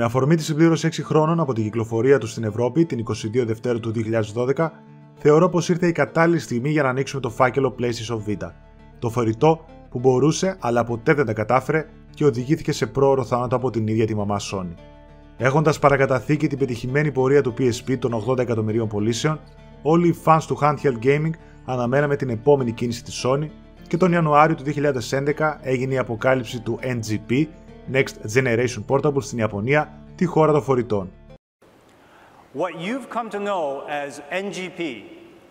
Με αφορμή τη συμπλήρωση 6 χρόνων από την κυκλοφορία του στην Ευρώπη την 22 Δευτέρου του 2012, θεωρώ πως ήρθε η κατάλληλη στιγμή για να ανοίξουμε το φάκελο PlayStation Vita. Το φορητό που μπορούσε αλλά ποτέ δεν τα κατάφερε και οδηγήθηκε σε πρόωρο θάνατο από την ίδια τη μαμά Sony. Έχοντας παρακαταθήκη την πετυχημένη πορεία του PSP των 80 εκατομμυρίων πωλήσεων, όλοι οι fans του handheld gaming αναμέναμε την επόμενη κίνηση της Sony και τον Ιανουάριο του 2011 έγινε η αποκάλυψη του NGP, Next Generation Portable στην Ιαπωνία, τη χώρα των φορητών. What you've come to know as NGP,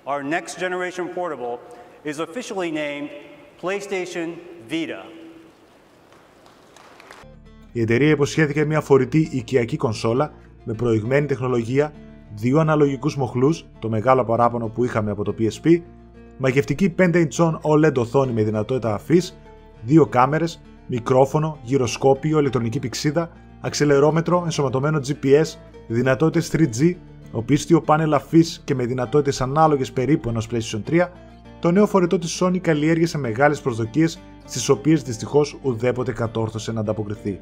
our Next Generation Portable, is officially named PlayStation Vita. Η εταιρεία υποσχέθηκε μια φορητή οικιακή κονσόλα με προηγμένη τεχνολογία, δύο αναλογικούς μοχλούς, το μεγάλο παράπονο που είχαμε από το PSP, μαγευτική 5 inch OLED οθόνη με δυνατότητα αφής, δύο κάμερες, μικρόφωνο, γυροσκόπιο, ηλεκτρονική πηξίδα, αξελερόμετρο, ενσωματωμένο GPS, δυνατότητες 3G, οπίστιο πάνελ αφής και με δυνατότητες ανάλογες περίπου ενός PlayStation 3, το νέο φορητό της Sony καλλιέργησε μεγάλες προσδοκίες στις οποίες δυστυχώς ουδέποτε κατόρθωσε να ανταποκριθεί.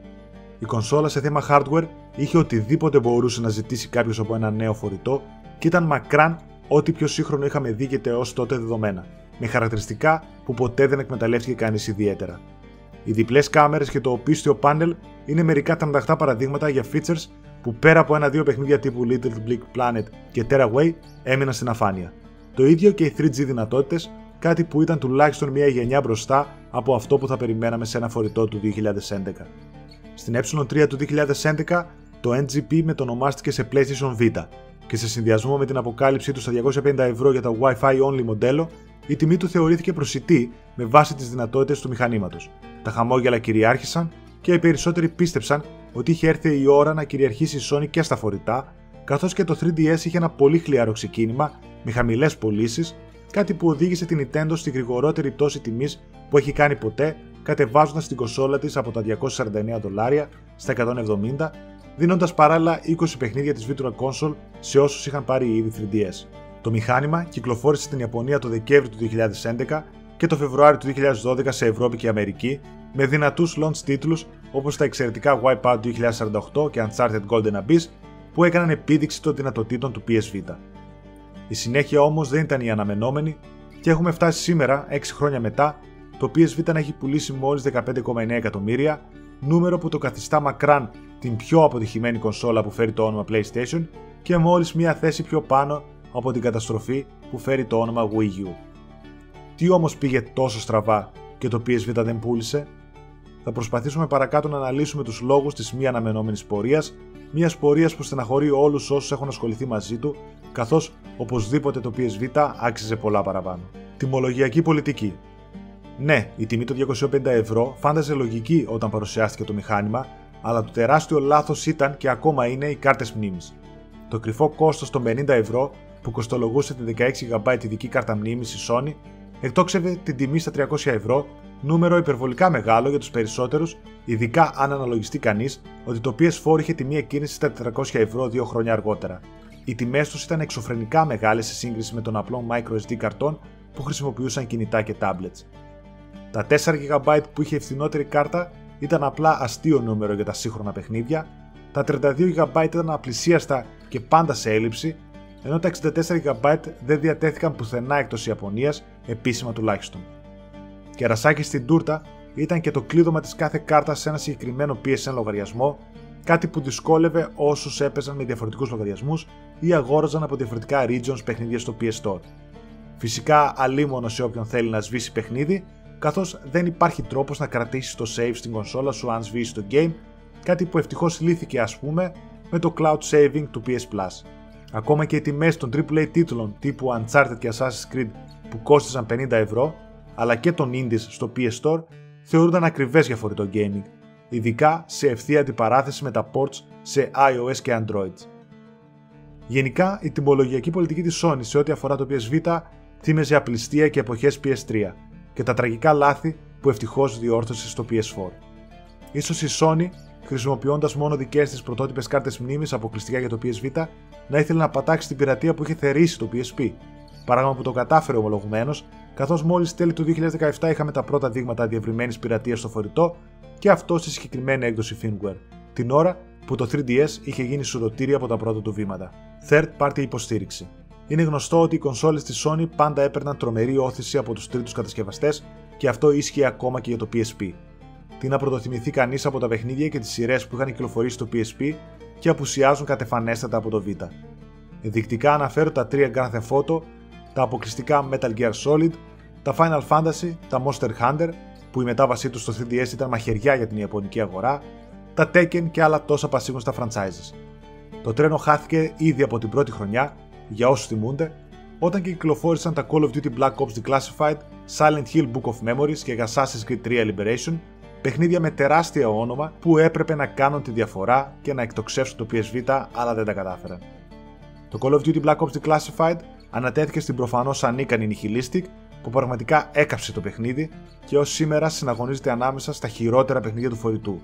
Η κονσόλα σε θέμα hardware είχε οτιδήποτε μπορούσε να ζητήσει κάποιος από ένα νέο φορητό και ήταν μακράν ό,τι πιο σύγχρονο είχαμε δει και έω τότε δεδομένα, με χαρακτηριστικά που ποτέ δεν εκμεταλλεύτηκε κανείς ιδιαίτερα. Οι διπλές κάμερες και το οπίστιο πάνελ είναι μερικά τανταχτά παραδείγματα για features που πέρα από ένα-δύο παιχνίδια τύπου Little Big Planet και Terraway έμειναν στην αφάνεια. Το ίδιο και οι 3G δυνατότητες, κάτι που ήταν τουλάχιστον μια γενιά μπροστά από αυτό που θα περιμέναμε σε ένα φορητό του 2011. Στην ε3 του 2011, το NGP μετονομάστηκε σε PlayStation Vita και σε συνδυασμό με την αποκάλυψή του στα 250 ευρώ για το Wi-Fi only μοντέλο, η τιμή του θεωρήθηκε προσιτή με βάση τις δυνατότητες του μηχανήματος. Τα χαμόγελα κυριάρχησαν και οι περισσότεροι πίστεψαν ότι είχε έρθει η ώρα να κυριαρχήσει η Sony και στα φορητά, καθώς και το 3DS είχε ένα πολύ χλιαρό ξεκίνημα με χαμηλές πωλήσεις, κάτι που οδήγησε την Nintendo στη γρηγορότερη πτώση τιμής που έχει κάνει ποτέ, κατεβάζοντας την κονσόλα της από τα 249 δολάρια στα 170 δίνοντας παράλληλα 20 παιχνίδια της Virtual Console σε όσους είχαν πάρει ήδη 3DS. Το μηχάνημα κυκλοφόρησε στην Ιαπωνία το Δεκέμβριο του 2011 και το Φεβρουάριο του 2012 σε Ευρώπη και Αμερική, με δυνατούς launch τίτλους όπως τα εξαιρετικά Wipeout 2048 και Uncharted Golden Abyss που έκαναν επίδειξη των δυνατοτήτων του PS Vita. Η συνέχεια όμως δεν ήταν η αναμενόμενη και έχουμε φτάσει σήμερα, 6 χρόνια μετά, το PS Vita να έχει πουλήσει μόλις 15,9 εκατομμύρια, νούμερο που το καθιστά μακράν την πιο αποτυχημένη κονσόλα που φέρει το όνομα PlayStation και μόλις μία θέση πιο πάνω από την καταστροφή που φέρει το όνομα Wii U. Τι όμως πήγε τόσο στραβά και το PS Vita δεν πούλησε; Θα προσπαθήσουμε παρακάτω να αναλύσουμε τους λόγους της μη αναμενόμενης πορείας, μιας πορείας που στεναχωρεί όλους όσους έχουν ασχοληθεί μαζί του, καθώς οπωσδήποτε το PS Vita άξιζε πολλά παραπάνω. Τιμολογιακή πολιτική. Ναι, η τιμή των 250 ευρώ φάνταζε λογική όταν παρουσιάστηκε το μηχάνημα, αλλά το τεράστιο λάθος ήταν και ακόμα είναι οι κάρτες μνήμης. Το κρυφό κόστος των 50 ευρώ που κοστολογούσε τη 16 GB ειδική κάρτα μνήμης η Sony εκτόξευε την τιμή στα 300 ευρώ, νούμερο υπερβολικά μεγάλο για τους περισσότερους, ειδικά αν αναλογιστεί κανείς ότι το PS4 είχε τιμή εκκίνησης στα 400 ευρώ δύο χρόνια αργότερα. Οι τιμές τους ήταν εξωφρενικά μεγάλες σε σύγκριση με τον απλό microSD καρτών που χρησιμοποιούσαν κινητά και tablets. Τα 4 GB που είχε ευθυνότερη κάρτα ήταν απλά αστείο νούμερο για τα σύγχρονα παιχνίδια, τα 32 GB ήταν απλησίαστα και πάντα σε έλλειψη, ενώ τα 64 GB δεν διατέθηκαν πουθενά εκτός Ιαπωνίας, επίσημα τουλάχιστον. Και ρασάκι στην τούρτα ήταν και το κλείδωμα της κάθε κάρτας σε ένα συγκεκριμένο PSN λογαριασμό, κάτι που δυσκόλευε όσους έπαιζαν με διαφορετικούς λογαριασμούς ή αγόραζαν από διαφορετικά regions παιχνίδια στο PS Store. Φυσικά αλίμονο σε όποιον θέλει να σβήσει παιχνίδι, καθώς δεν υπάρχει τρόπος να κρατήσεις το save στην κονσόλα σου αν σβήσει το game, κάτι που ευτυχώς λύθηκε ας πούμε με το cloud saving του PS Plus. Ακόμα και οι τιμές των AAA τίτλων τύπου Uncharted και Assassin's Creed που κόστησαν 50 ευρώ, αλλά και των indies στο PS Store θεωρούνταν ακριβές για φορητό gaming, ειδικά σε ευθεία αντιπαράθεση με τα ports σε iOS και Android. Γενικά, η τιμολογιακή πολιτική της Sony σε ό,τι αφορά το PS Vita θύμεζε απληστία και εποχές PS3, και τα τραγικά λάθη που ευτυχώς διόρθωσε στο PS4. σω η Sony, χρησιμοποιώντας μόνο δικές της πρωτότυπες κάρτες μνήμης αποκλειστικά για το PS Vita, να ήθελε να πατάξει την πειρατεία που είχε θερήσει το PSP. Πράγμα που το κατάφερε ομολογουμένως, καθώς μόλις τέλη του 2017 είχαμε τα πρώτα δείγματα διευρυμένης πειρατείας στο φορητό και αυτό στη συγκεκριμένη έκδοση firmware, την ώρα που το 3DS είχε γίνει σουρωτήρι από τα πρώτα του βήματα. Third party υποστήριξη. Είναι γνωστό ότι οι κονσόλες της Sony πάντα έπαιρναν τρομερή όθηση από τους τρίτους κατασκευαστές και αυτό ίσχυε ακόμα και για το PSP. Τι να πρωτοθυμηθεί κανείς από τα παιχνίδια και τις σειρές που είχαν κυκλοφορήσει στο PSP και απουσιάζουν κατεφανέστατα από το Vita. Ενδεικτικά αναφέρω τα 3 Grand Theft Auto, τα αποκλειστικά Metal Gear Solid, τα Final Fantasy, τα Monster Hunter, που η μετάβασή τους στο 3DS ήταν μαχαιριά για την Ιαπωνική αγορά, τα Tekken και άλλα τόσα πασίγνωστα franchises. Το τρένο χάθηκε ήδη από την πρώτη χρονιά, για όσους θυμούνται, όταν και κυκλοφόρησαν τα Call of Duty Black Ops Declassified, Silent Hill Book of Memories και Assassin's Creed 3 Liberation, παιχνίδια με τεράστια όνομα που έπρεπε να κάνουν τη διαφορά και να εκτοξεύσουν το PSV αλλά δεν τα κατάφεραν. Το Call of Duty Black Ops Declassified ανατέθηκε στην προφανώς ανίκανη Nihilistic που πραγματικά έκαψε το παιχνίδι και ως σήμερα συναγωνίζεται ανάμεσα στα χειρότερα παιχνίδια του φορητού.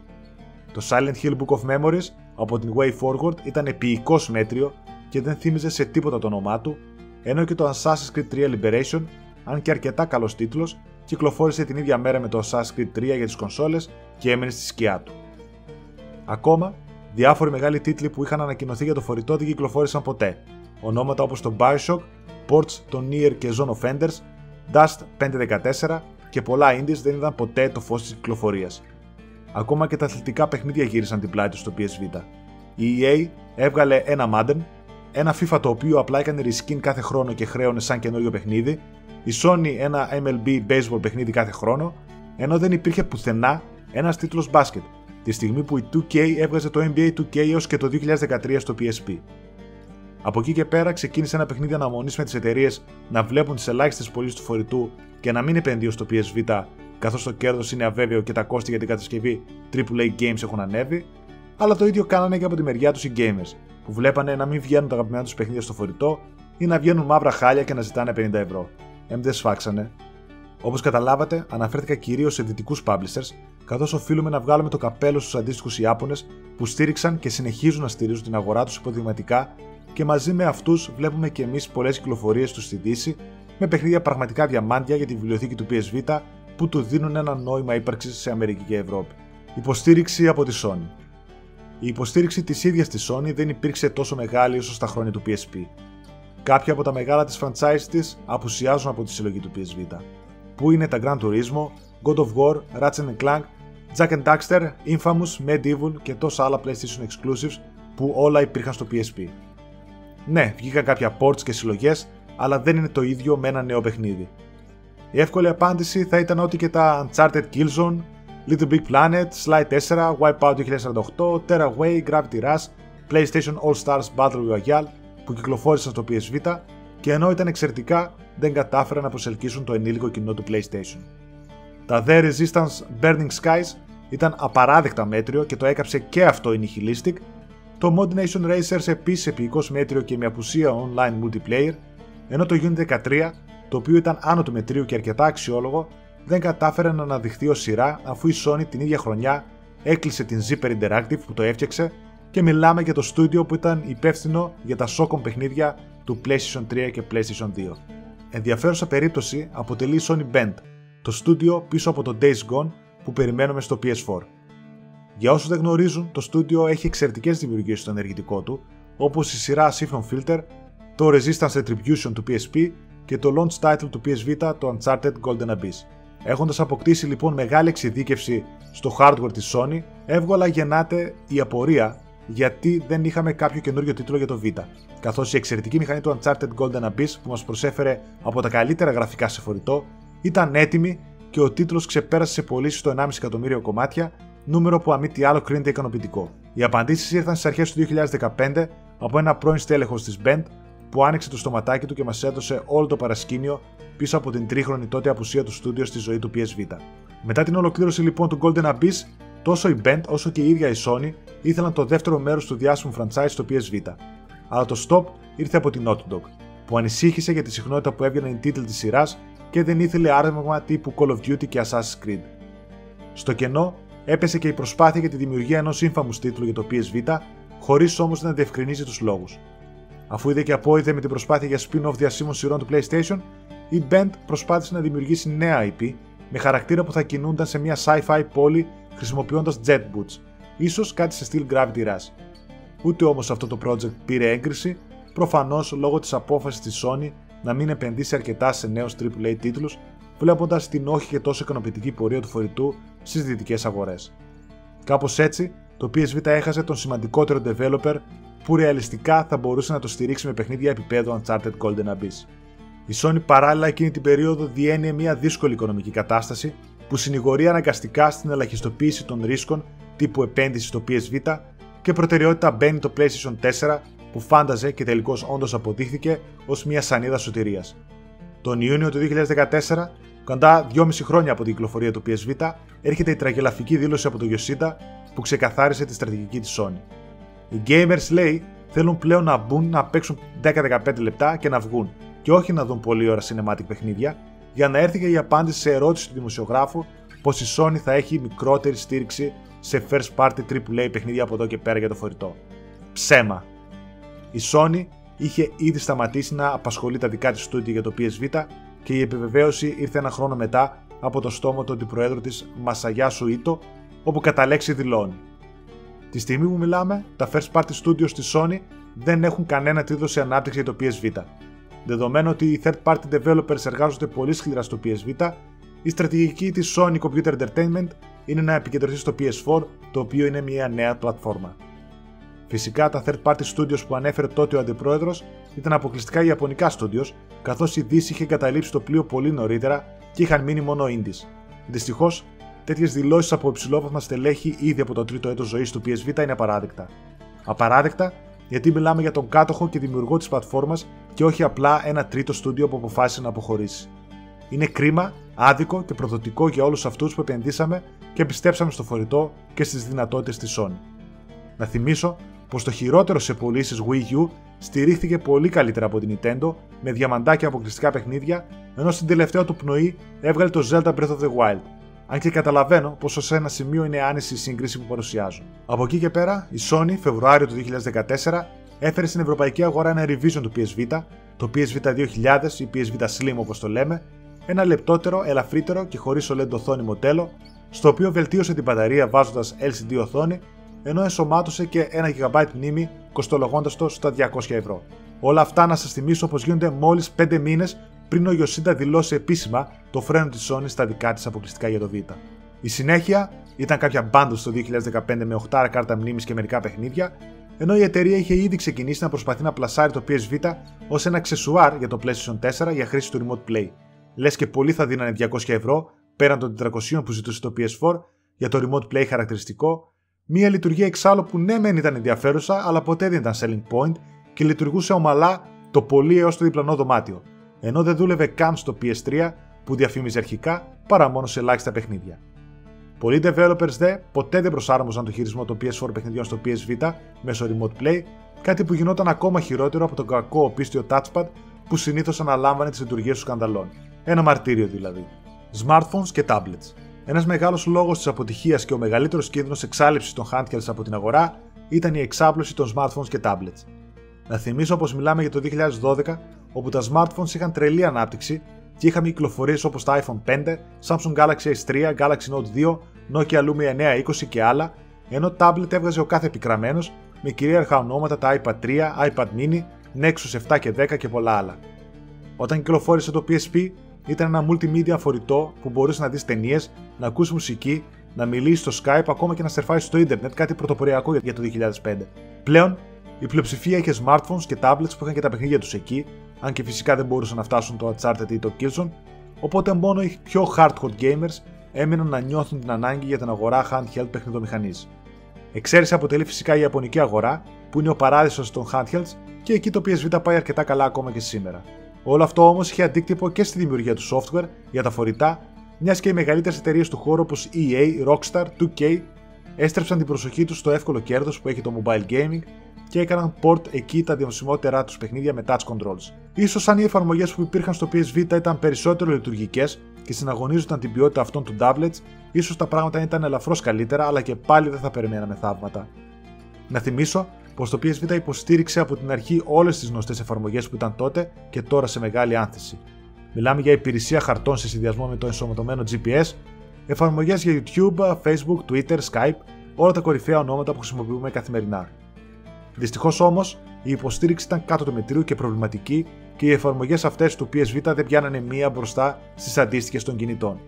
Το Silent Hill Book of Memories από την Way Forward ήταν επίοικος μέτριο και δεν θύμιζε σε τίποτα το όνομά του, ενώ και το Assassin's Creed 3 Liberation, αν και αρκετά καλός τίτλος, κυκλοφόρησε την ίδια μέρα με το Assassin's Creed 3 για τις κονσόλες και έμενε στη σκιά του. Ακόμα, διάφοροι μεγάλοι τίτλοι που είχαν ανακοινωθεί για το φορητό δεν κυκλοφόρησαν ποτέ. Ονόματα όπως το Bioshock, ports των Nier και Zone of Enders, Dust 514 και πολλά indies δεν είδαν ποτέ το φως της κυκλοφορίας. Ακόμα και τα αθλητικά παιχνίδια γύρισαν την πλάτη τους στο PS Vita. Η EA έβγαλε ένα Madden, ένα FIFA το οποίο απλά έκανε reskin κάθε χρόνο και χρέωνε σαν καινούριο παιχνίδι, η Sony ένα MLB baseball παιχνίδι κάθε χρόνο, ενώ δεν υπήρχε πουθενά ένας τίτλος μπάσκετ, τη στιγμή που η 2K έβγαζε το NBA 2K έως και το 2013 στο PSP. Από εκεί και πέρα ξεκίνησε ένα παιχνίδι αναμονής με τις εταιρείες να βλέπουν τις ελάχιστες πωλήσεις του φορητού και να μην επενδύουν στο PSV, καθώς το κέρδος είναι αβέβαιο και τα κόστη για την κατασκευή AAA games έχουν ανέβει, αλλά το ίδιο κάνανε και από τη μεριά τους οι gamers, που βλέπανε να μην βγαίνουν τα αγαπημένα τους παιχνίδια στο φορητό ή να βγαίνουν μαύρα χάλια και να ζητάνε 50 ευρώ. Εμ δεν σφάξανε. Όπως καταλάβατε, αναφέρθηκα κυρίως σε δυτικούς publishers, καθώς οφείλουμε να βγάλουμε το καπέλο στους αντίστοιχους Ιάπωνες που στήριξαν και συνεχίζουν να στηρίζουν την αγορά τους υποδειγματικά και μαζί με αυτούς βλέπουμε και εμείς πολλές κυκλοφορίες τους στη Δύση με παιχνίδια πραγματικά διαμάντια για τη βιβλιοθήκη του PSV που του δίνουν ένα νόημα ύπαρξης σε Αμερική και Ευρώπη. Υποστήριξη από τη Sony. Η υποστήριξη της ίδιας της Sony δεν υπήρξε τόσο μεγάλη όσο στα χρόνια του PSP. Κάποια από τα μεγάλα της franchise της απουσιάζουν από τη συλλογή του PSV. Που είναι τα Gran Turismo, God of War, Ratchet Clank, Jack and Daxter, Infamous, Medieval και τόσα άλλα PlayStation exclusives που όλα υπήρχαν στο PSP. Ναι, βγήκαν κάποια ports και συλλογές, αλλά δεν είναι το ίδιο με ένα νέο παιχνίδι. Η εύκολη απάντηση θα ήταν ότι και τα Uncharted Killzone, Little Big Planet, Sly 4, Wipeout 2048, Terraway, Gravity Rush, PlayStation All Stars Battle Royale που κυκλοφόρησαν στο PS Vita και ενώ ήταν εξαιρετικά δεν κατάφεραν να προσελκύσουν το ενήλικο κοινό του PlayStation. Τα The Resistance Burning Skies ήταν απαράδεκτα μέτριο και το έκαψε και αυτό η Nihilistic το Mod Nation Racers επίσης επίοικος μέτριο και με απουσία online multiplayer, ενώ το Unit 13, το οποίο ήταν άνω του μετρίου και αρκετά αξιόλογο, δεν κατάφερε να αναδειχθεί ως σειρά αφού η Sony την ίδια χρονιά έκλεισε την Zipper Interactive που το έφτιαξε και μιλάμε για το στούντιο που ήταν υπεύθυνο για τα σόκον παιχνίδια του PlayStation 3 και PlayStation 2. Ενδιαφέρουσα περίπτωση αποτελεί η Sony Bend, το στούντιο πίσω από το Days Gone που περιμένουμε στο PS4. Για όσους δεν γνωρίζουν, το στούντιο έχει εξαιρετικές δημιουργίες στο ενεργητικό του, όπως η σειρά Siphon Filter, το Resistance Retribution του PSP και το launch title του PS Vita, το Uncharted Golden Abyss. Έχοντας αποκτήσει λοιπόν μεγάλη εξειδίκευση στο hardware της Sony, εύγολα γεννάται η απορία γιατί δεν είχαμε κάποιο καινούριο τίτλο για το Vita. Καθώς η εξαιρετική μηχανή του Uncharted Golden Abyss που μας προσέφερε από τα καλύτερα γραφικά σε φορητό ήταν έτοιμη και ο τίτλος ξεπέρασε σε πωλήσει στο 1,5 εκατομμύριο κομμάτια νούμερο που αμή τι άλλο κρίνεται ικανοποιητικό. Οι απαντήσεις ήρθαν στις αρχές του 2015 από ένα πρώην στέλεχος της Band που άνοιξε το στοματάκι του και μας έδωσε όλο το παρασκήνιο πίσω από την τρίχρονη τότε απουσία του στούντιο στη ζωή του PSV. Μετά την ολοκλήρωση λοιπόν του Golden Abyss, τόσο η Band όσο και η ίδια η Sony ήθελαν το δεύτερο μέρος του διάσημου franchise στο PSV. Αλλά το stop ήρθε από την Naughty Dog, που ανησύχησε για τη συχνότητα που έβγαιναν οι τίτλοι της σειράς και δεν ήθελε άρμεγμα τύπου Call of Duty και Assassin's Creed. Στο κενό έπεσε και η προσπάθεια για τη δημιουργία ενός σύμφαμου τίτλου για το PSV, χωρίς όμως να διευκρινίζει τους λόγους. Αφού είδε και απόειδε με την προσπάθεια για spin-off διασύμων σειρών του PlayStation, η Band προσπάθησε να δημιουργήσει νέα IP με χαρακτήρα που θα κινούνταν σε μια sci-fi πόλη χρησιμοποιώντας jet boots, ίσως κάτι σε στυλ Gravity Rush. Ούτε όμως αυτό το project πήρε έγκριση, προφανώς λόγω της απόφασης της Sony να μην επενδύσει αρκετά σε νέους AAA τίτλους, βλέποντας την όχι και τόσο ικανοποιητική πορεία του φορητού στις δυτικές αγορές. Κάπως έτσι, το PSV έχασε τον σημαντικότερο developer που ρεαλιστικά θα μπορούσε να το στηρίξει με παιχνίδια επίπεδου Uncharted Golden Abyss. Η Sony παράλληλα εκείνη την περίοδο διένυε μια δύσκολη οικονομική κατάσταση που συνηγορεί αναγκαστικά στην ελαχιστοποίηση των ρίσκων τύπου επένδυση στο PSV και προτεραιότητα μπαίνει το PlayStation 4 που φάνταζε και τελικώς όντως αποδείχθηκε ως μια σανίδα σωτηρίας. Τον Ιούνιο του 2014, κοντά 2,5 χρόνια από την κυκλοφορία του PSV, έρχεται η τραγελαφική δήλωση από το Yoshida που ξεκαθάρισε τη στρατηγική της Sony. Οι gamers λέει θέλουν πλέον να μπουν να παίξουν 10-15 λεπτά και να βγουν, και όχι να δουν πολλή ώρα cinematic παιχνίδια, για να έρθει και η απάντηση σε ερώτηση του δημοσιογράφου πως η Sony θα έχει μικρότερη στήριξη σε first party AAA παιχνίδια από εδώ και πέρα για το φορητό. Ψέμα. Η Sony είχε ήδη σταματήσει να απασχολεί τα δικά της στούντιο για το PSV και η επιβεβαίωση ήρθε ένα χρόνο μετά από το στόμα του αντιπροέδρου της Μασαγιά Σουίτο, όπου κατά λέξη δηλώνει. Τη στιγμή που μιλάμε, τα first party studios τη Sony δεν έχουν κανένα τίτλο σε ανάπτυξη για το PSV. Δεδομένου ότι οι third party developers εργάζονται πολύ σκληρά στο PSV, η στρατηγική της Sony Computer Entertainment είναι να επικεντρωθεί στο PS4, το οποίο είναι μια νέα πλατφόρμα. Φυσικά, τα third party studios που ανέφερε τότε ο αντιπρόεδρος ήταν αποκλειστικά ιαπωνικά studios, καθώς η Δύση είχε εγκαταλείψει το πλοίο πολύ νωρίτερα και είχαν μείνει μόνο indies. Δυστυχώς, τέτοιες δηλώσεις από υψηλόβαθμα στελέχη ήδη από το τρίτο έτος ζωής του PSV είναι απαράδεκτα. Απαράδεκτα γιατί μιλάμε για τον κάτοχο και δημιουργό της πλατφόρμας και όχι απλά ένα τρίτο στούντιο που αποφάσισε να αποχωρήσει. Είναι κρίμα, άδικο και προδοτικό για όλους αυτούς που επενδύσαμε και πιστέψαμε στο φορητό και στις δυνατότητες της Sony. Να θυμίσω πως το χειρότερο σε πωλήσεις Wii U στηρίχθηκε πολύ καλύτερα από την Nintendo με διαμαντάκια αποκλειστικά παιχνίδια, ενώ στην τελευταία του πνοή έβγαλε το Zelda Breath of the Wild. Αν και καταλαβαίνω πως ως ένα σημείο είναι άνηση η σύγκριση που παρουσιάζω. Από εκεί και πέρα, η Sony Φεβρουάριο του 2014 έφερε στην ευρωπαϊκή αγορά ένα revision του PSV, το PSV 2000 ή PSV Slim όπως το λέμε, ένα λεπτότερο, ελαφρύτερο και χωρίς OLED οθόνη μοντέλο, στο οποίο βελτίωσε την μπαταρία βάζοντας LCD οθόνη, ενώ ενσωμάτωσε και 1 GB μνήμη κοστολογώντας το στα 200 ευρώ. Όλα αυτά να σας θυμίσω πως γίνονται μόλις 5 μήνες πριν ο Yoshida δηλώσει επίσημα το φρένο της Sony στα δικά της αποκλειστικά για το Vita. Η συνέχεια ήταν κάποια bundles το 2015 με 8 κάρτα μνήμης και μερικά παιχνίδια, ενώ η εταιρεία είχε ήδη ξεκινήσει να προσπαθεί να πλασάρει το PS Vita ως ένα αξεσουάρ για το PlayStation 4 για χρήση του Remote Play. Λες και πολλοί θα δίνανε 200 ευρώ πέραν των 400 που ζητούσε το PS4 για το Remote Play χαρακτηριστικό, μια λειτουργία εξάλλου που ναι μεν ήταν ενδιαφέρουσα αλλά ποτέ δεν ήταν selling point και λειτουργούσε ομαλά το πολύ έως το διπλανό δωμάτιο, ενώ δεν δούλευε καν στο PS3 που διαφήμιζε αρχικά παρά μόνο σε ελάχιστα παιχνίδια. Πολλοί developers δε ποτέ δεν προσάρμοζαν το χειρισμό των PS4 παιχνιδιών στο PS Vita μέσω Remote Play, κάτι που γινόταν ακόμα χειρότερο από τον κακό οπίστιο touchpad που συνήθως αναλάμβανε τις λειτουργίες του σκανδαλών. Ένα μαρτύριο δηλαδή. Smartphones και tablets. Ένας μεγάλος λόγος της αποτυχίας και ο μεγαλύτερος κίνδυνος εξάλληψης των handhelds από την αγορά ήταν η εξάπλωση των smartphones και tablets. Να θυμίσω πως μιλάμε για το 2012, όπου τα smartphones είχαν τρελή ανάπτυξη και είχαμε κυκλοφορίες όπως τα iPhone 5, Samsung Galaxy S3, Galaxy Note 2, Nokia Lumia 920 και άλλα, ενώ tablet έβγαζε ο κάθε επικραμένο με κυρίαρχα ονόματα τα iPad 3, iPad mini, Nexus 7 και 10 και πολλά άλλα. Όταν κυκλοφόρησε το PSP, ήταν ένα multimedia φορητό που μπορούσες να δεις ταινίες, να ακούσει μουσική, να μιλήσεις στο Skype, ακόμα και να σερφάει στο ίντερνετ, κάτι πρωτοποριακό για το 2005. Πλέον, η πλειοψηφία είχε smartphones και tablets που είχαν και τα παιχνίδια τους εκεί, αν και φυσικά δεν μπορούσαν να φτάσουν το Uncharted ή το Killzone, οπότε μόνο οι πιο hardcore gamers έμειναν να νιώθουν την ανάγκη για την αγορά handheld παιχνιδομηχανής. Εξαίρεση αποτελεί φυσικά η Ιαπωνική αγορά, που είναι ο παράδεισος των handhelds και εκεί το PSV πάει αρκετά καλά ακόμα και σήμερα. Όλο αυτό όμως είχε αντίκτυπο και στη δημιουργία του software για τα φορητά, μιας και οι μεγαλύτερες εταιρείες του χώρου όπως EA, Rockstar, 2K έστρεψαν την προσοχή τους στο εύκολο κέρδος που έχει το mobile gaming και έκαναν port εκεί τα δημοσιμότερά τους παιχνίδια με touch controls. σω αν οι εφαρμογές που υπήρχαν στο PS Vita ήταν περισσότερο λειτουργικές και συναγωνίζονταν την ποιότητα αυτών του tablets, ίσως τα πράγματα ήταν ελαφρώς καλύτερα, αλλά και πάλι δεν θα περιμέναμε θαύματα. Να θυμίσω πως το PS Vita υποστήριξε από την αρχή όλες τις γνωστές εφαρμογές που ήταν τότε και τώρα σε μεγάλη άνθηση. Μιλάμε για υπηρεσία χαρτών σε συνδυασμό με το ενσωματωμένο GPS, εφαρμογές για YouTube, Facebook, Twitter, Skype, όλα τα κορυφαία ονόματα που χρησιμοποιούμε καθημερινά. Δυστυχώς όμως, η υποστήριξη ήταν κάτω του μετρίου και προβληματική και οι εφαρμογές αυτές του PS Vita δεν πιάνανε μία μπροστά στις αντίστοιχες των κινητών.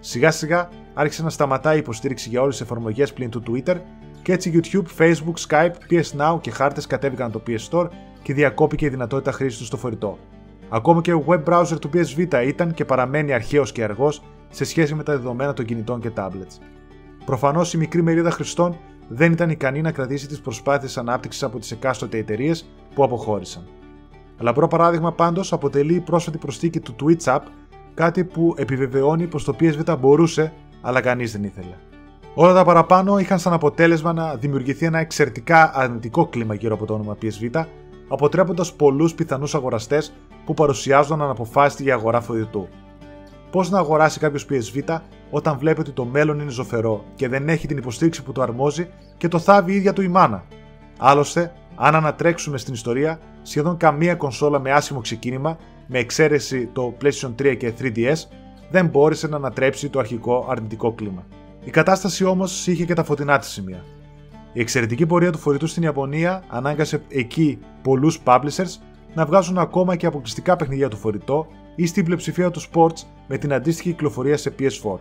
Σιγά σιγά άρχισε να σταματάει η υποστήριξη για όλες τις εφαρμογές πλην του Twitter και έτσι YouTube, Facebook, Skype, PS Now και χάρτες κατέβηκαν το PS Store και διακόπηκε η δυνατότητα χρήσης του στο φορητό. Ακόμα και ο web browser του PS Vita ήταν και παραμένει αρχαίος και αργός σε σχέση με τα δεδομένα των κινητών και tablets. Προφανώς η μικρή μερίδα χρηστών δεν ήταν ικανή να κρατήσει τις προσπάθειες ανάπτυξης από τις εκάστοτε εταιρείες που αποχώρησαν. Λαμπρό παράδειγμα πάντως αποτελεί η πρόσφατη προσθήκη του Twitch App, κάτι που επιβεβαιώνει πως το PS Vita μπορούσε, αλλά κανείς δεν ήθελε. Όλα τα παραπάνω είχαν σαν αποτέλεσμα να δημιουργηθεί ένα εξαιρετικά αρνητικό κλίμα γύρω από το όνομα PS Vita, αποτρέποντας πολλούς πιθανούς αγοραστές που παρουσιάζονταν αναποφάσιστη για αγορά φορητού. Πώς να αγοράσει κάποιος PS Vita όταν βλέπει ότι το μέλλον είναι ζωφερό και δεν έχει την υποστήριξη που το αρμόζει και το θάβει η ίδια του η μάνα. Άλλωστε, αν ανατρέξουμε στην ιστορία, σχεδόν καμία κονσόλα με άσχημο ξεκίνημα, με εξαίρεση το PlayStation 3 και 3DS, δεν μπόρεσε να ανατρέψει το αρχικό αρνητικό κλίμα. Η κατάσταση όμως είχε και τα φωτεινά της σημεία. Η εξαιρετική πορεία του φορητού στην Ιαπωνία ανάγκασε εκεί πολλούς publishers να βγάζουν ακόμα και αποκλειστικά παιχνιδιά του φορητό ή στην πλειοψηφία του sports με την αντίστοιχη κυκλοφορία σε PS4.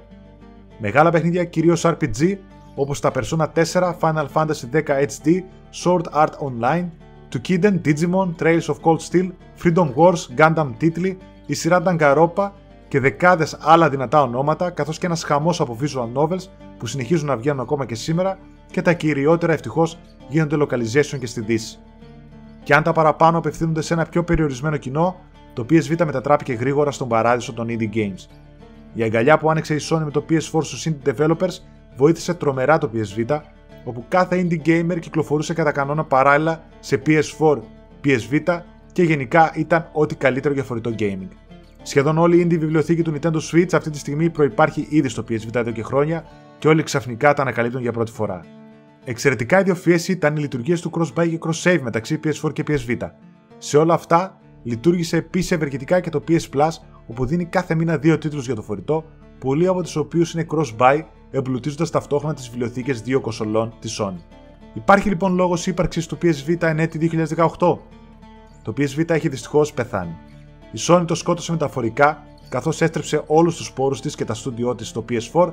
Μεγάλα παιχνίδια κυρίως RPG όπως τα Persona 4, Final Fantasy X HD, Sword Art Online, Tukiden, Digimon, Trails of Cold Steel, Freedom Wars, Gundam Titli, η σειρά Danganronpa και δεκάδες άλλα δυνατά ονόματα, καθώς και ένας χαμός από visual novels που συνεχίζουν να βγαίνουν ακόμα και σήμερα και τα κυριότερα ευτυχώς γίνονται localization και στη Δύση. Και αν τα παραπάνω απευθύνονται σε ένα πιο περιορισμένο κοινό, το PSV μετατράπηκε γρήγορα στον παράδεισο των indie games. Η αγκαλιά που άνοιξε η Sony με το PS4 στους indie developers βοήθησε τρομερά το PSV, όπου κάθε indie gamer κυκλοφορούσε κατά κανόνα παράλληλα σε PS4, PSV και γενικά ήταν ό,τι καλύτερο για φορητό gaming. Σχεδόν όλη η indie βιβλιοθήκη του Nintendo Switch αυτή τη στιγμή προπάρχει ήδη στο PSV εδώ και χρόνια και όλοι ξαφνικά τα ανακαλύπτουν για πρώτη φορά. Εξαιρετικά ιδιοφιέ ήταν οι λειτουργίες του cross-buy και cross-save μεταξύ PS4 και PSV. Σε όλα αυτά λειτουργήσε επίσης ευεργετικά και το PS Plus, όπου δίνει κάθε μήνα δύο τίτλους για το φορητό, πολλοί από τους οποίους είναι cross-buy, εμπλουτίζοντας ταυτόχρονα τις βιβλιοθήκες δύο κονσολών της Sony. Υπάρχει λοιπόν λόγος ύπαρξης του PS Vita εν έτη 2018. Το PS Vita έχει δυστυχώς πεθάνει. Η Sony το σκότωσε μεταφορικά, καθώς έστρεψε όλους τους πόρου της και τα στούντιό της στο PS4,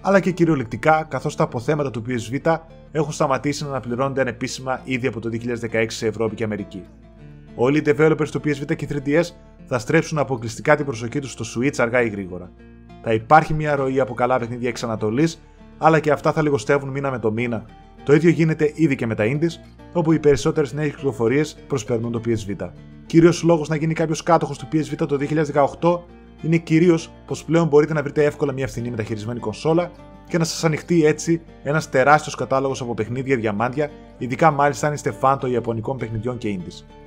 αλλά και κυριολεκτικά καθώς τα αποθέματα του PS Vita έχουν σταματήσει να αναπληρώνονται ανεπίσημα ήδη από το 2016 σε Ευρώπη και Αμερική. Όλοι οι developers του PS Vita και 3DS θα στρέψουν αποκλειστικά την προσοχή τους στο Switch αργά ή γρήγορα. Θα υπάρχει μια ροή από καλά παιχνίδια εξ Ανατολή, αλλά και αυτά θα λιγοστεύουν μήνα με το μήνα. Το ίδιο γίνεται ήδη και με τα Indies, όπου οι περισσότερες νέες κυκλοφορίες προσπερνούν το PS Vita. Κύριο λόγος να γίνει κάποιος κάτοχος του PS Vita το 2018 είναι κυρίως πως πλέον μπορείτε να βρείτε εύκολα μια φθηνή μεταχειρισμένη κονσόλα και να σας ανοιχτεί έτσι ένας τεράστιος κατάλογος από παιχνίδια διαμάντια, ειδικά μάλιστα αν είστε φαν των Ιαπωνικών παιχνιδιών και indies.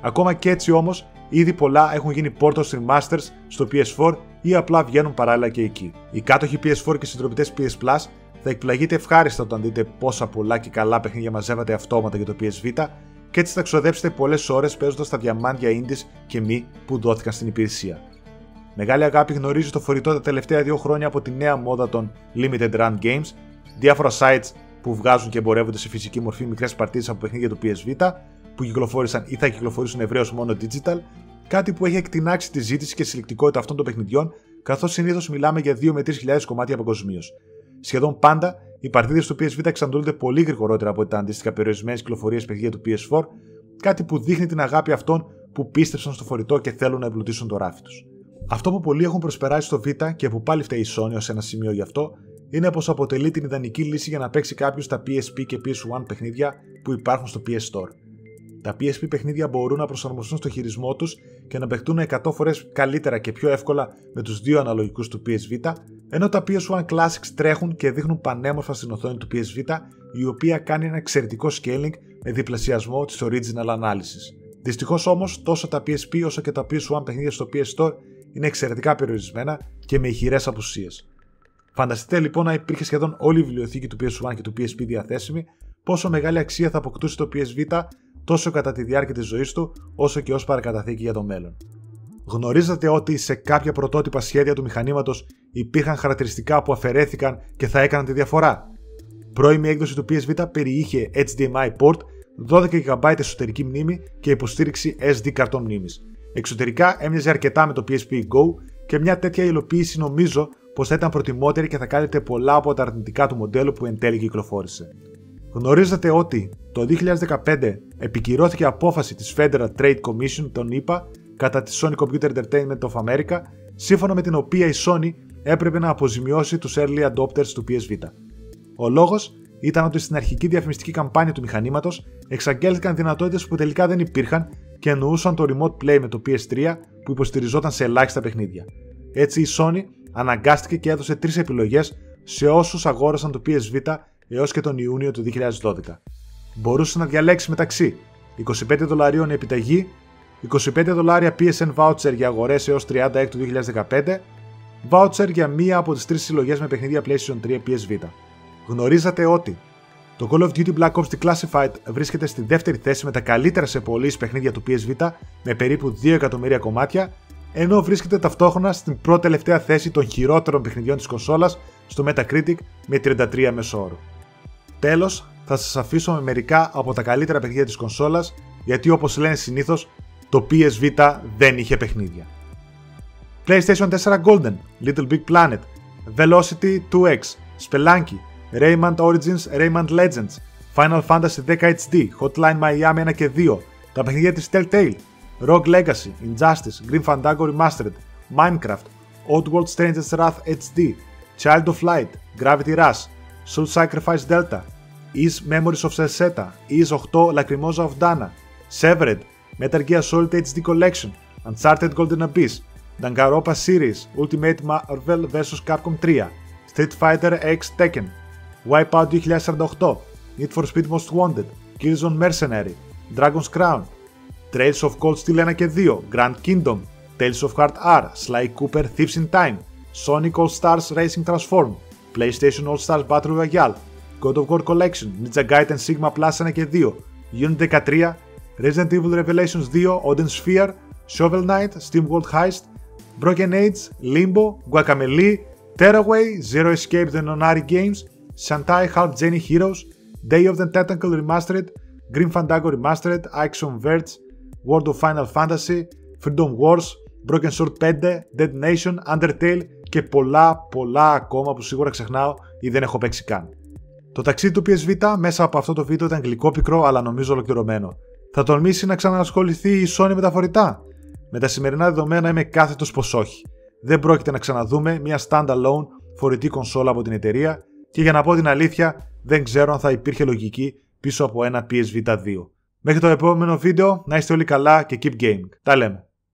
Ακόμα και έτσι όμως, ήδη πολλά έχουν γίνει πόρτος remasters στο PS4 ή απλά βγαίνουν παράλληλα και εκεί. Οι κάτοχοι PS4 και συντροπιτέ PS Plus θα εκπλαγείτε ευχάριστα όταν δείτε πόσα πολλά και καλά παιχνίδια μαζεύατε αυτόματα για το PS Vita και έτσι θα ξοδέψετε πολλές ώρες παίζοντας τα διαμάντια indies και μη που δόθηκαν στην υπηρεσία. Μεγάλη αγάπη γνωρίζει το φορητό τα τελευταία δύο χρόνια από τη νέα μόδα των Limited Run Games, διάφορα sites που βγάζουν και εμπορεύονται σε φυσική μορφή μικρές παρτίδες από παιχνίδια του PS Vita που κυκλοφόρησαν ή θα κυκλοφορήσουν ευρέως μόνο digital, κάτι που έχει εκτινάξει τη ζήτηση και συλλεκτικότητα αυτών των παιχνιδιών, καθώς συνήθως μιλάμε για 2 με 3.000 κομμάτια παγκοσμίως. Σχεδόν πάντα οι παρτίδες του PS Vita εξαντλούνται πολύ γρηγορότερα από τα αντίστοιχα περιορισμένες κυκλοφορίες παιχνίδια του PS4, κάτι που δείχνει την αγάπη αυτών που πίστεψαν στο φορητό και θέλουν να εμπλουτίσουν το ράφι τους. Αυτό που πολλοί έχουν προσπεράσει στο Vita και που πάλι φταίει η Sony ως ένα σημείο γι' αυτό, είναι πως αποτελεί την ιδανική λύση για να παίξει κάποιος τα PSP και PS1 παιχνίδια που υπάρχουν στο PS Store. Τα PSP παιχνίδια μπορούν να προσαρμοστούν στο χειρισμό του και να παιχτούν 100 φορέ καλύτερα και πιο εύκολα με του δύο αναλογικού του PS Vita, ενώ τα PS1 Classics τρέχουν και δείχνουν πανέμορφα στην οθόνη του PS Vita, η οποία κάνει ένα εξαιρετικό scaling με διπλασιασμό τη original ανάλυση. Δυστυχώ όμω, τόσο τα PSP όσο και τα PS1 παιχνίδια στο PS Store είναι εξαιρετικά περιορισμένα και με ηχηρέ απουσίε. Φανταστείτε λοιπόν να υπήρχε σχεδόν όλη η βιβλιοθήκη του PS1 και του PSP διαθέσιμη, πόσο μεγάλη αξία θα αποκτούσε το PS Vita τόσο κατά τη διάρκεια της ζωής του, όσο και ως παρακαταθήκη για το μέλλον. Γνωρίζατε ότι σε κάποια πρωτότυπα σχέδια του μηχανήματος υπήρχαν χαρακτηριστικά που αφαιρέθηκαν και θα έκαναν τη διαφορά; Πρώιμη έκδοση του PS Vita περιείχε HDMI port, 12 GB εσωτερική μνήμη και υποστήριξη SD καρτών μνήμης. Εξωτερικά έμοιαζε αρκετά με το PSP Go και μια τέτοια υλοποίηση νομίζω πως θα ήταν προτιμότερη και θα κάλυπτε πολλά από τα αρνητικά του μοντέλου που εν τέλει κυκλοφόρησε. Γνωρίζετε ότι το 2015 επικυρώθηκε απόφαση της Federal Trade Commission των ΗΠΑ κατά της Sony Computer Entertainment of America, σύμφωνα με την οποία η Sony έπρεπε να αποζημιώσει τους early adopters του PS Vita. Ο λόγος ήταν ότι στην αρχική διαφημιστική καμπάνια του μηχανήματος εξαγγέλθηκαν δυνατότητες που τελικά δεν υπήρχαν και εννοούσαν το remote play με το PS3 που υποστηριζόταν σε ελάχιστα παιχνίδια. Έτσι η Sony αναγκάστηκε και έδωσε τρεις επιλογές σε όσους αγόρασαν το PS Vita έως και τον Ιούνιο του 2012. Μπορούσε να διαλέξει μεταξύ 25 δολαρίων επιταγή, 25 δολάρια PSN voucher για αγορές έως 36 του 2015, voucher για μία από τις τρεις συλλογές με παιχνίδια PlayStation 3 PS Vita. Γνωρίζατε ότι το Call of Duty Black Ops Declassified βρίσκεται στη δεύτερη θέση με τα καλύτερα σε πωλήσει παιχνίδια του PS Vita με περίπου 2 εκατομμύρια κομμάτια, ενώ βρίσκεται ταυτόχρονα στην πρώτη τελευταία θέση των χειρότερων παιχνιδιών της κονσόλας στο Metacritic με 33 μέσο όρο. Τέλο, θα σα αφήσω με μερικά από τα καλύτερα παιχνίδια τη κονσόλα, γιατί όπω λένε συνήθω, το PS Vita δεν είχε παιχνίδια. PlayStation 4 Golden, Little Big Planet, Velocity 2X, Spelunky, Rayman Origins, Rayman Legends, Final Fantasy 10 HD, Hotline Miami 1 και 2, τα παιχνίδια της Telltale, Rogue Legacy, Injustice, Grim Fandango Remastered, Minecraft, Oddworld Stranger's Wrath HD, Child of Light, Gravity Rush, Soul Sacrifice Delta, Is Memories of Celceta, Is 8 Lacrimosa of Dana, Severed, Metal Gear Solid HD Collection, Uncharted Golden Abyss, Danganronpa Series, Ultimate Marvel vs Capcom 3, Street Fighter X Tekken, Wipeout 2048, Need for Speed Most Wanted, Killzone Mercenary, Dragon's Crown, Trails of Cold Steel 1 και 2, Grand Kingdom, Tales of Heart R, Sly Cooper Thieves in Time, Sonic All Stars Racing Transform, PlayStation All Stars Battle Royale, God of War Collection, Ninja Gaiden Sigma Plus 1 και 2, Unit 13, Resident Evil Revelations 2, Odin Sphere, Shovel Knight, Steam World Heist, Broken Age, Limbo, Guacamelee, Tearaway, Zero Escape The Nonari Games, Shantai Half Jenny Heroes, Day of the Tentacle Remastered, Grim Fandango Remastered, Action Verge, World of Final Fantasy, Freedom Wars, Broken Sword 5, Dead Nation, Undertale και πολλά πολλά ακόμα που σίγουρα ξεχνάω ή δεν έχω παίξει καν. Το ταξίδι του PS Vita μέσα από αυτό το βίντεο ήταν γλυκό πικρό αλλά νομίζω ολοκληρωμένο. Θα τολμήσει να ξανασχοληθεί η Sony με τα φορητά. Με τα σημερινά δεδομένα είμαι κάθετος πως όχι. Δεν πρόκειται να ξαναδούμε μια standalone φορητή κονσόλα από την εταιρεία και για να πω την αλήθεια δεν ξέρω αν θα υπήρχε λογική πίσω από ένα PS Vita 2. Μέχρι το επόμενο βίντεο να είστε όλοι καλά και keep gaming. Τα λέμε.